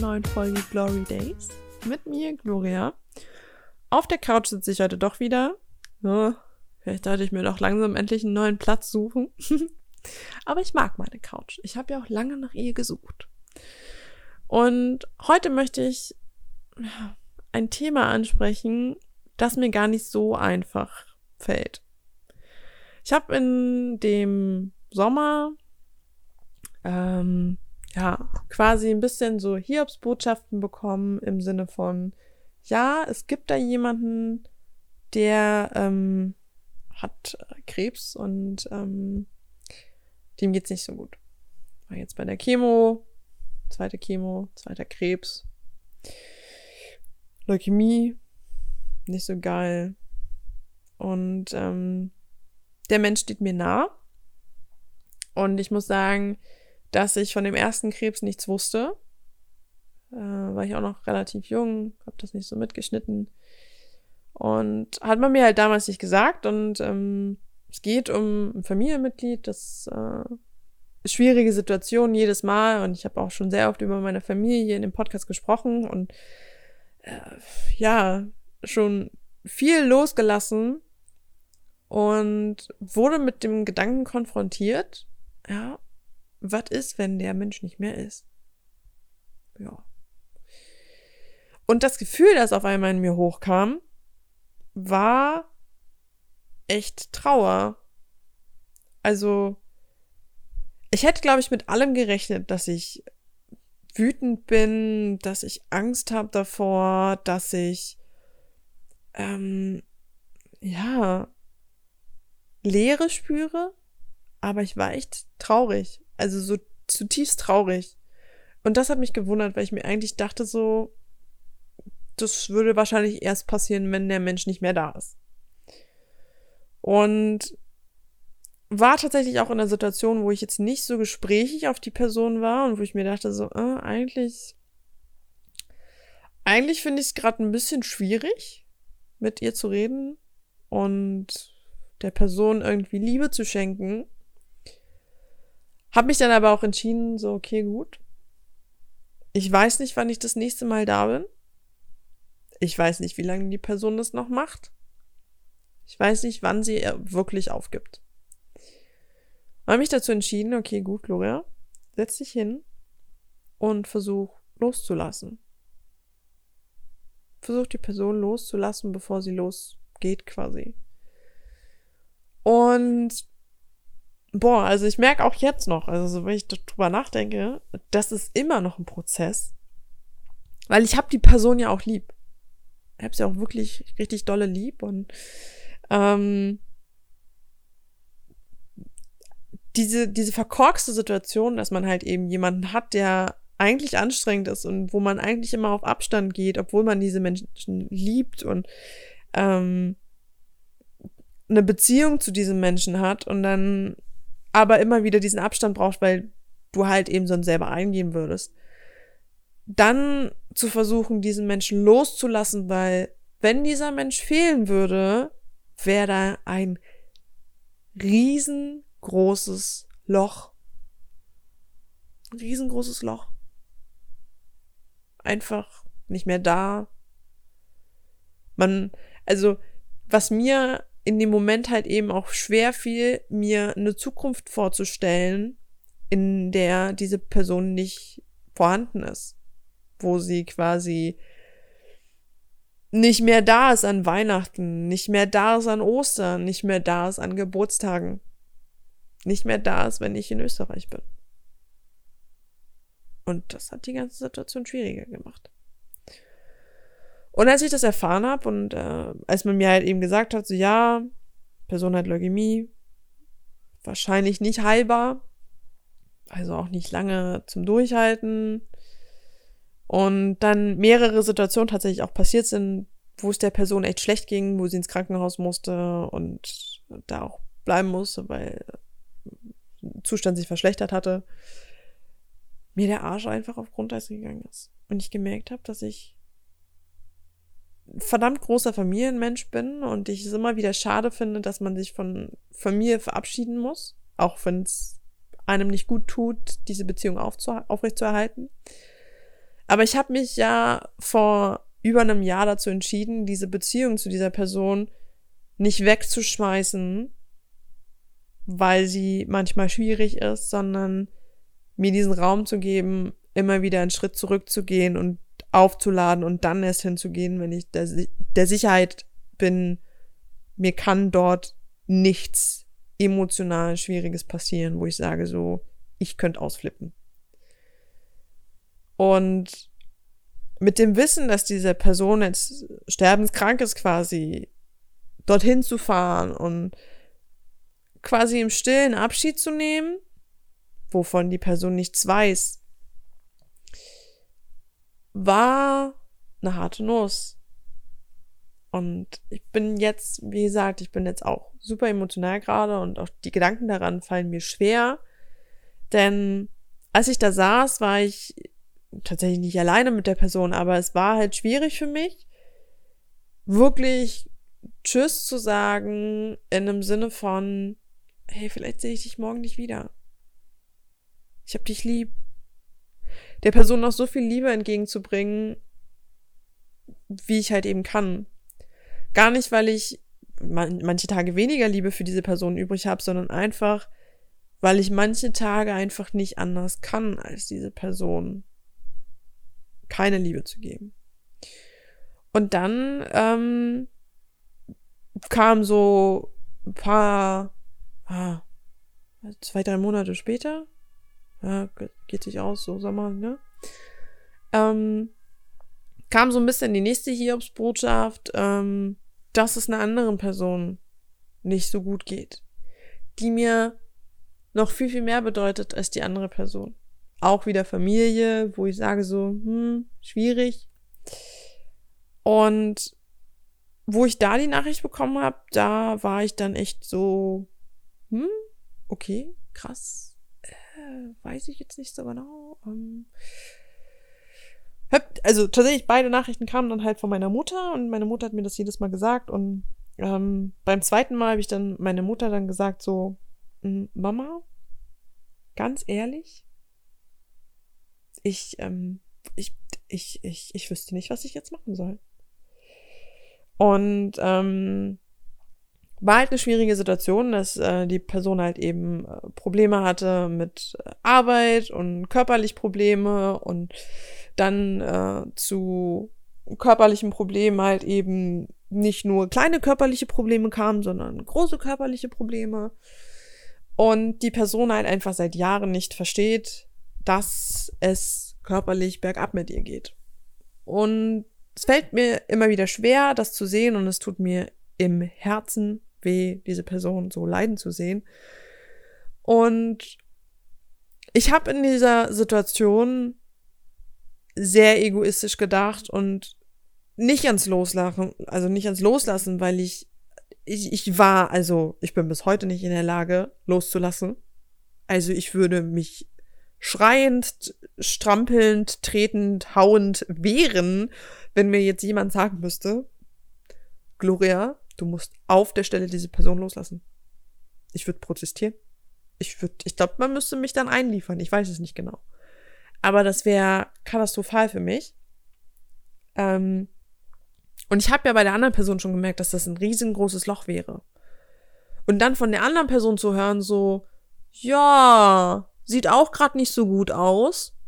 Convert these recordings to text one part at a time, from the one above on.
neuen Folge Glory Days mit mir, Gloria. Auf der Couch sitze ich heute doch wieder. Ja, vielleicht sollte ich mir doch langsam endlich einen neuen Platz suchen. Aber ich mag meine Couch. Ich habe ja auch lange nach ihr gesucht. Und heute möchte ich ein Thema ansprechen, das mir gar nicht so einfach fällt. Ich habe in dem Sommer ähm, ja quasi ein bisschen so Hiobsbotschaften bekommen im Sinne von ja, es gibt da jemanden, der ähm, hat Krebs und ähm, dem geht's nicht so gut. War jetzt bei der Chemo, zweite Chemo, zweiter Krebs, Leukämie, nicht so geil. Und ähm, der Mensch steht mir nah. Und ich muss sagen, dass ich von dem ersten Krebs nichts wusste. Äh, war ich auch noch relativ jung, habe das nicht so mitgeschnitten. Und hat man mir halt damals nicht gesagt. Und ähm, es geht um ein Familienmitglied, das äh, schwierige Situation jedes Mal. Und ich habe auch schon sehr oft über meine Familie in dem Podcast gesprochen und äh, ja, schon viel losgelassen und wurde mit dem Gedanken konfrontiert, ja, was ist, wenn der Mensch nicht mehr ist? Ja. Und das Gefühl, das auf einmal in mir hochkam, war echt Trauer. Also, ich hätte, glaube ich, mit allem gerechnet, dass ich wütend bin, dass ich Angst habe davor, dass ich ähm, ja Leere spüre, aber ich war echt traurig, also so zutiefst traurig. Und das hat mich gewundert, weil ich mir eigentlich dachte so, das würde wahrscheinlich erst passieren, wenn der Mensch nicht mehr da ist. Und war tatsächlich auch in einer Situation, wo ich jetzt nicht so gesprächig auf die Person war und wo ich mir dachte so, äh, eigentlich, eigentlich finde ich es gerade ein bisschen schwierig, mit ihr zu reden und der Person irgendwie Liebe zu schenken. Hab mich dann aber auch entschieden, so, okay, gut. Ich weiß nicht, wann ich das nächste Mal da bin. Ich weiß nicht, wie lange die Person das noch macht. Ich weiß nicht, wann sie wirklich aufgibt. Habe mich dazu entschieden, okay, gut, Gloria, setz dich hin und versuch loszulassen. Versuch die Person loszulassen, bevor sie losgeht, quasi. Und boah, also ich merke auch jetzt noch, also so, wenn ich drüber nachdenke, das ist immer noch ein Prozess, weil ich habe die Person ja auch lieb. Ich habe sie auch wirklich richtig dolle lieb und ähm, diese, diese verkorkste Situation, dass man halt eben jemanden hat, der eigentlich anstrengend ist und wo man eigentlich immer auf Abstand geht, obwohl man diese Menschen liebt und ähm, eine Beziehung zu diesem Menschen hat und dann aber immer wieder diesen Abstand braucht, weil du halt eben sonst selber eingehen würdest. Dann zu versuchen, diesen Menschen loszulassen, weil wenn dieser Mensch fehlen würde, wäre da ein riesen großes Loch. Ein riesengroßes Loch. Einfach nicht mehr da. Man, also, was mir in dem Moment halt eben auch schwer fiel, mir eine Zukunft vorzustellen, in der diese Person nicht vorhanden ist. Wo sie quasi nicht mehr da ist an Weihnachten, nicht mehr da ist an Ostern, nicht mehr da ist an Geburtstagen nicht mehr da ist, wenn ich in Österreich bin. Und das hat die ganze Situation schwieriger gemacht. Und als ich das erfahren habe und äh, als man mir halt eben gesagt hat, so ja, Person hat Leukämie, wahrscheinlich nicht heilbar, also auch nicht lange zum Durchhalten. Und dann mehrere Situationen tatsächlich auch passiert sind, wo es der Person echt schlecht ging, wo sie ins Krankenhaus musste und da auch bleiben musste, weil Zustand sich verschlechtert hatte, mir der Arsch einfach auf Grundeis gegangen ist. Und ich gemerkt habe, dass ich verdammt großer Familienmensch bin und ich es immer wieder schade finde, dass man sich von Familie verabschieden muss, auch wenn es einem nicht gut tut, diese Beziehung aufrechtzuerhalten. Aber ich habe mich ja vor über einem Jahr dazu entschieden, diese Beziehung zu dieser Person nicht wegzuschmeißen, weil sie manchmal schwierig ist, sondern mir diesen Raum zu geben, immer wieder einen Schritt zurückzugehen und aufzuladen und dann erst hinzugehen, wenn ich der, der Sicherheit bin, mir kann dort nichts emotional Schwieriges passieren, wo ich sage so, ich könnte ausflippen. Und mit dem Wissen, dass diese Person jetzt sterbenskrank ist quasi, dorthin zu fahren und quasi im stillen Abschied zu nehmen, wovon die Person nichts weiß, war eine harte Nuss. Und ich bin jetzt, wie gesagt, ich bin jetzt auch super emotional gerade und auch die Gedanken daran fallen mir schwer. Denn als ich da saß, war ich tatsächlich nicht alleine mit der Person, aber es war halt schwierig für mich, wirklich Tschüss zu sagen in einem Sinne von, hey, vielleicht sehe ich dich morgen nicht wieder. Ich hab dich lieb. Der Person noch so viel Liebe entgegenzubringen, wie ich halt eben kann. Gar nicht, weil ich man, manche Tage weniger Liebe für diese Person übrig habe, sondern einfach, weil ich manche Tage einfach nicht anders kann, als diese Person keine Liebe zu geben. Und dann ähm, kam so ein paar, ah, zwei, drei Monate später, ja, geht sich aus, so Sommer, ne? Ähm, kam so ein bisschen die nächste Hiobsbotschaft, ähm, dass es einer anderen Person nicht so gut geht, die mir noch viel, viel mehr bedeutet als die andere Person. Auch wieder Familie, wo ich sage so, hm, schwierig. Und wo ich da die Nachricht bekommen habe, da war ich dann echt so, hm, okay, krass, äh, weiß ich jetzt nicht so genau. Ähm, also tatsächlich beide Nachrichten kamen dann halt von meiner Mutter und meine Mutter hat mir das jedes Mal gesagt und ähm, beim zweiten Mal habe ich dann meine Mutter dann gesagt so Mama ganz ehrlich ich ähm, ich ich ich ich wüsste nicht was ich jetzt machen soll und ähm, war halt eine schwierige Situation, dass äh, die Person halt eben äh, Probleme hatte mit äh, Arbeit und körperlich Probleme und dann äh, zu körperlichen Problemen halt eben nicht nur kleine körperliche Probleme kamen, sondern große körperliche Probleme. Und die Person halt einfach seit Jahren nicht versteht, dass es körperlich bergab mit ihr geht. Und es fällt mir immer wieder schwer, das zu sehen und es tut mir im Herzen weh, diese Person so leiden zu sehen. Und ich habe in dieser Situation sehr egoistisch gedacht und nicht ans Loslassen, also nicht ans Loslassen, weil ich, ich, ich war, also ich bin bis heute nicht in der Lage, loszulassen. Also ich würde mich schreiend, strampelnd, tretend, hauend wehren, wenn mir jetzt jemand sagen müsste, Gloria, Du musst auf der Stelle diese Person loslassen. Ich würde protestieren. Ich würde, ich glaube, man müsste mich dann einliefern. Ich weiß es nicht genau. Aber das wäre katastrophal für mich. Ähm, und ich habe ja bei der anderen Person schon gemerkt, dass das ein riesengroßes Loch wäre. Und dann von der anderen Person zu hören, so, ja, sieht auch gerade nicht so gut aus.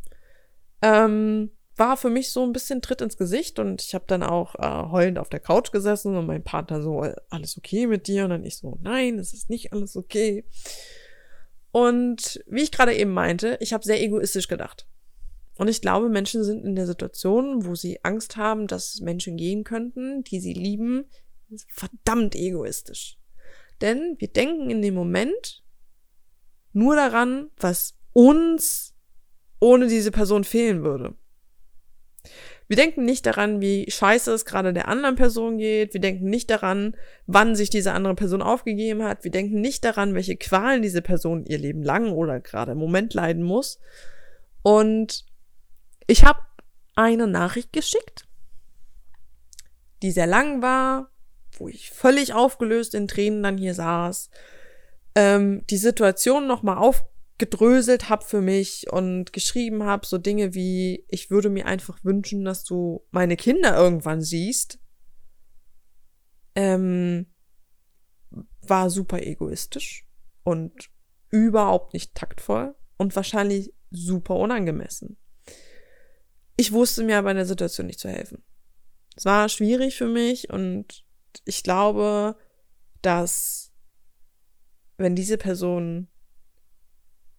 Ähm, war für mich so ein bisschen Tritt ins Gesicht und ich habe dann auch äh, heulend auf der Couch gesessen und mein Partner so, äh, alles okay mit dir? Und dann ich so, nein, es ist nicht alles okay. Und wie ich gerade eben meinte, ich habe sehr egoistisch gedacht. Und ich glaube, Menschen sind in der Situation, wo sie Angst haben, dass Menschen gehen könnten, die sie lieben, verdammt egoistisch. Denn wir denken in dem Moment nur daran, was uns ohne diese Person fehlen würde. Wir denken nicht daran, wie scheiße es gerade der anderen Person geht. Wir denken nicht daran, wann sich diese andere Person aufgegeben hat. Wir denken nicht daran, welche Qualen diese Person ihr Leben lang oder gerade im Moment leiden muss. Und ich habe eine Nachricht geschickt, die sehr lang war, wo ich völlig aufgelöst in Tränen dann hier saß, ähm, die Situation nochmal auf gedröselt habe für mich und geschrieben habe, so Dinge wie, ich würde mir einfach wünschen, dass du meine Kinder irgendwann siehst, ähm, war super egoistisch und überhaupt nicht taktvoll und wahrscheinlich super unangemessen. Ich wusste mir aber in der Situation nicht zu helfen. Es war schwierig für mich und ich glaube, dass wenn diese Person,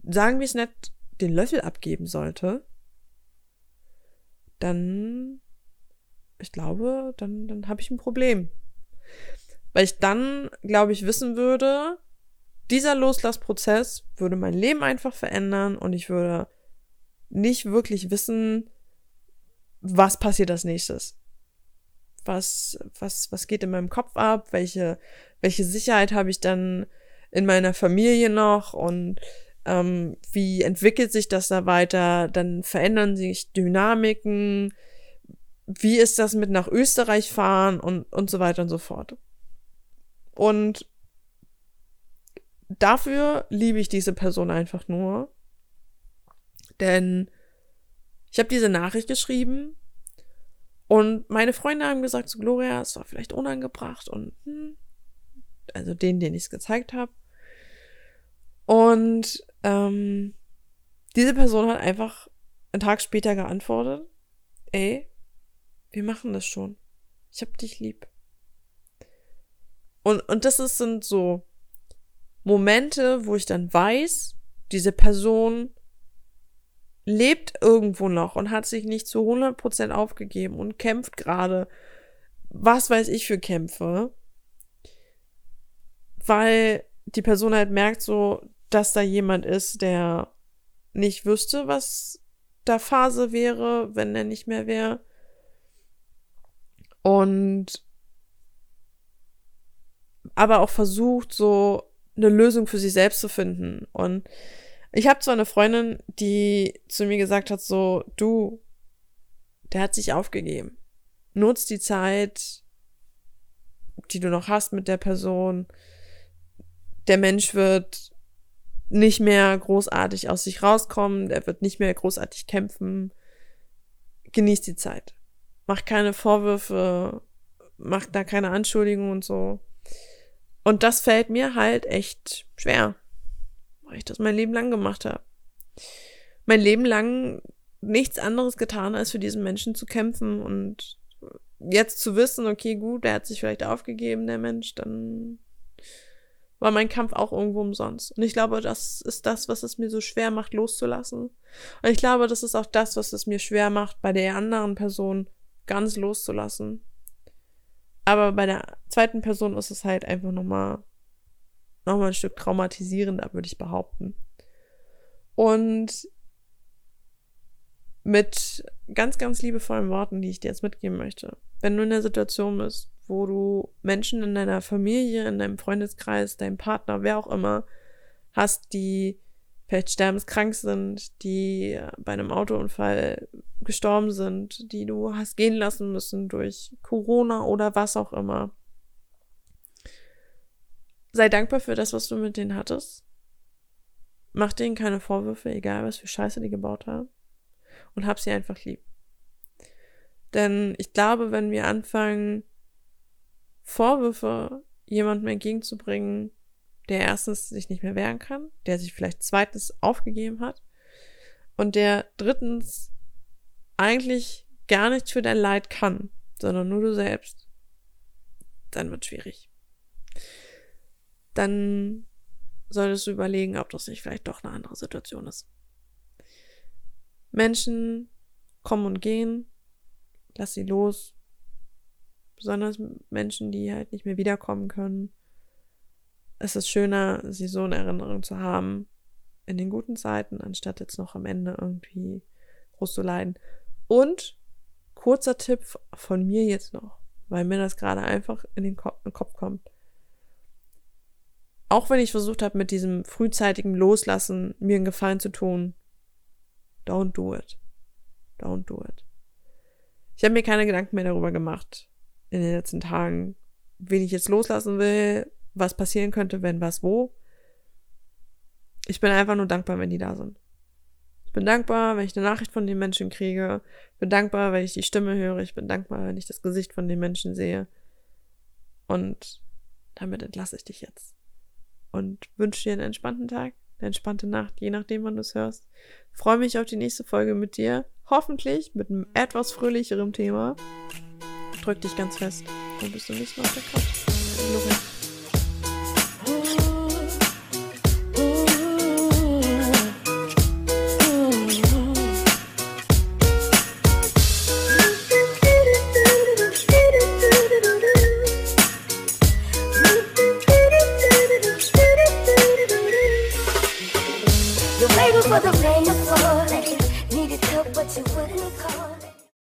sagen wir es nicht, den Löffel abgeben sollte, dann, ich glaube, dann, dann habe ich ein Problem. Weil ich dann, glaube ich, wissen würde, dieser Loslassprozess würde mein Leben einfach verändern und ich würde nicht wirklich wissen, was passiert als nächstes. Was, was, was geht in meinem Kopf ab? Welche, welche Sicherheit habe ich dann in meiner Familie noch? Und ähm, wie entwickelt sich das da weiter? Dann verändern sich Dynamiken. Wie ist das mit nach Österreich fahren und, und so weiter und so fort. Und dafür liebe ich diese Person einfach nur. Denn ich habe diese Nachricht geschrieben und meine Freunde haben gesagt zu so, Gloria, es war vielleicht unangebracht und hm, also den, den ich es gezeigt habe. Und ähm, diese Person hat einfach einen Tag später geantwortet, ey, wir machen das schon. Ich hab dich lieb. Und, und das ist, sind so Momente, wo ich dann weiß, diese Person lebt irgendwo noch und hat sich nicht zu 100% aufgegeben und kämpft gerade, was weiß ich für Kämpfe, weil die Person halt merkt so, dass da jemand ist, der nicht wüsste, was da Phase wäre, wenn er nicht mehr wäre. Und aber auch versucht, so eine Lösung für sich selbst zu finden. Und ich habe zwar eine Freundin, die zu mir gesagt hat, so, du, der hat sich aufgegeben. Nutz die Zeit, die du noch hast mit der Person. Der Mensch wird nicht mehr großartig aus sich rauskommen, der wird nicht mehr großartig kämpfen. Genieß die Zeit. Mach keine Vorwürfe, mach da keine Anschuldigungen und so. Und das fällt mir halt echt schwer, weil ich das mein Leben lang gemacht habe. Mein Leben lang nichts anderes getan, als für diesen Menschen zu kämpfen und jetzt zu wissen, okay, gut, der hat sich vielleicht aufgegeben, der Mensch, dann war mein Kampf auch irgendwo umsonst. Und ich glaube, das ist das, was es mir so schwer macht, loszulassen. Und ich glaube, das ist auch das, was es mir schwer macht, bei der anderen Person ganz loszulassen. Aber bei der zweiten Person ist es halt einfach nochmal noch mal ein Stück traumatisierender, würde ich behaupten. Und mit ganz, ganz liebevollen Worten, die ich dir jetzt mitgeben möchte. Wenn du in der Situation bist, wo du Menschen in deiner Familie, in deinem Freundeskreis, deinem Partner, wer auch immer, hast, die vielleicht sterbenskrank sind, die bei einem Autounfall gestorben sind, die du hast gehen lassen müssen durch Corona oder was auch immer. Sei dankbar für das, was du mit denen hattest. Mach denen keine Vorwürfe, egal was für Scheiße die gebaut haben. Und hab sie einfach lieb. Denn ich glaube, wenn wir anfangen, Vorwürfe jemandem entgegenzubringen, der erstens sich nicht mehr wehren kann, der sich vielleicht zweitens aufgegeben hat und der drittens eigentlich gar nichts für dein Leid kann, sondern nur du selbst, dann wird schwierig. Dann solltest du überlegen, ob das nicht vielleicht doch eine andere Situation ist. Menschen kommen und gehen, lass sie los. Besonders Menschen, die halt nicht mehr wiederkommen können es ist schöner, sie so in Erinnerung zu haben in den guten Zeiten, anstatt jetzt noch am Ende irgendwie groß zu leiden. Und kurzer Tipp von mir jetzt noch, weil mir das gerade einfach in den Kopf, kommt. Auch wenn ich versucht habe, mit diesem frühzeitigen Loslassen mir einen Gefallen zu tun, don't do it. Don't do it. Ich habe mir keine Gedanken mehr darüber gemacht in den letzten Tagen, wen ich jetzt loslassen will, was passieren könnte, wenn was wo. ich bin einfach nur dankbar, wenn die da sind. Ich bin dankbar, wenn ich eine Nachricht von den Menschen kriege. Ich bin dankbar, wenn ich die Stimme höre. Ich bin dankbar, wenn ich das Gesicht von den Menschen sehe. Und damit entlasse ich dich jetzt. Und wünsche dir einen entspannten Tag, eine entspannte Nacht, je nachdem, wann du es hörst. Freue mich auf die nächste Folge mit dir. Hoffentlich mit einem etwas fröhlicherem Thema. Drück dich ganz fest und bis zum nächsten Mal auf der Couch.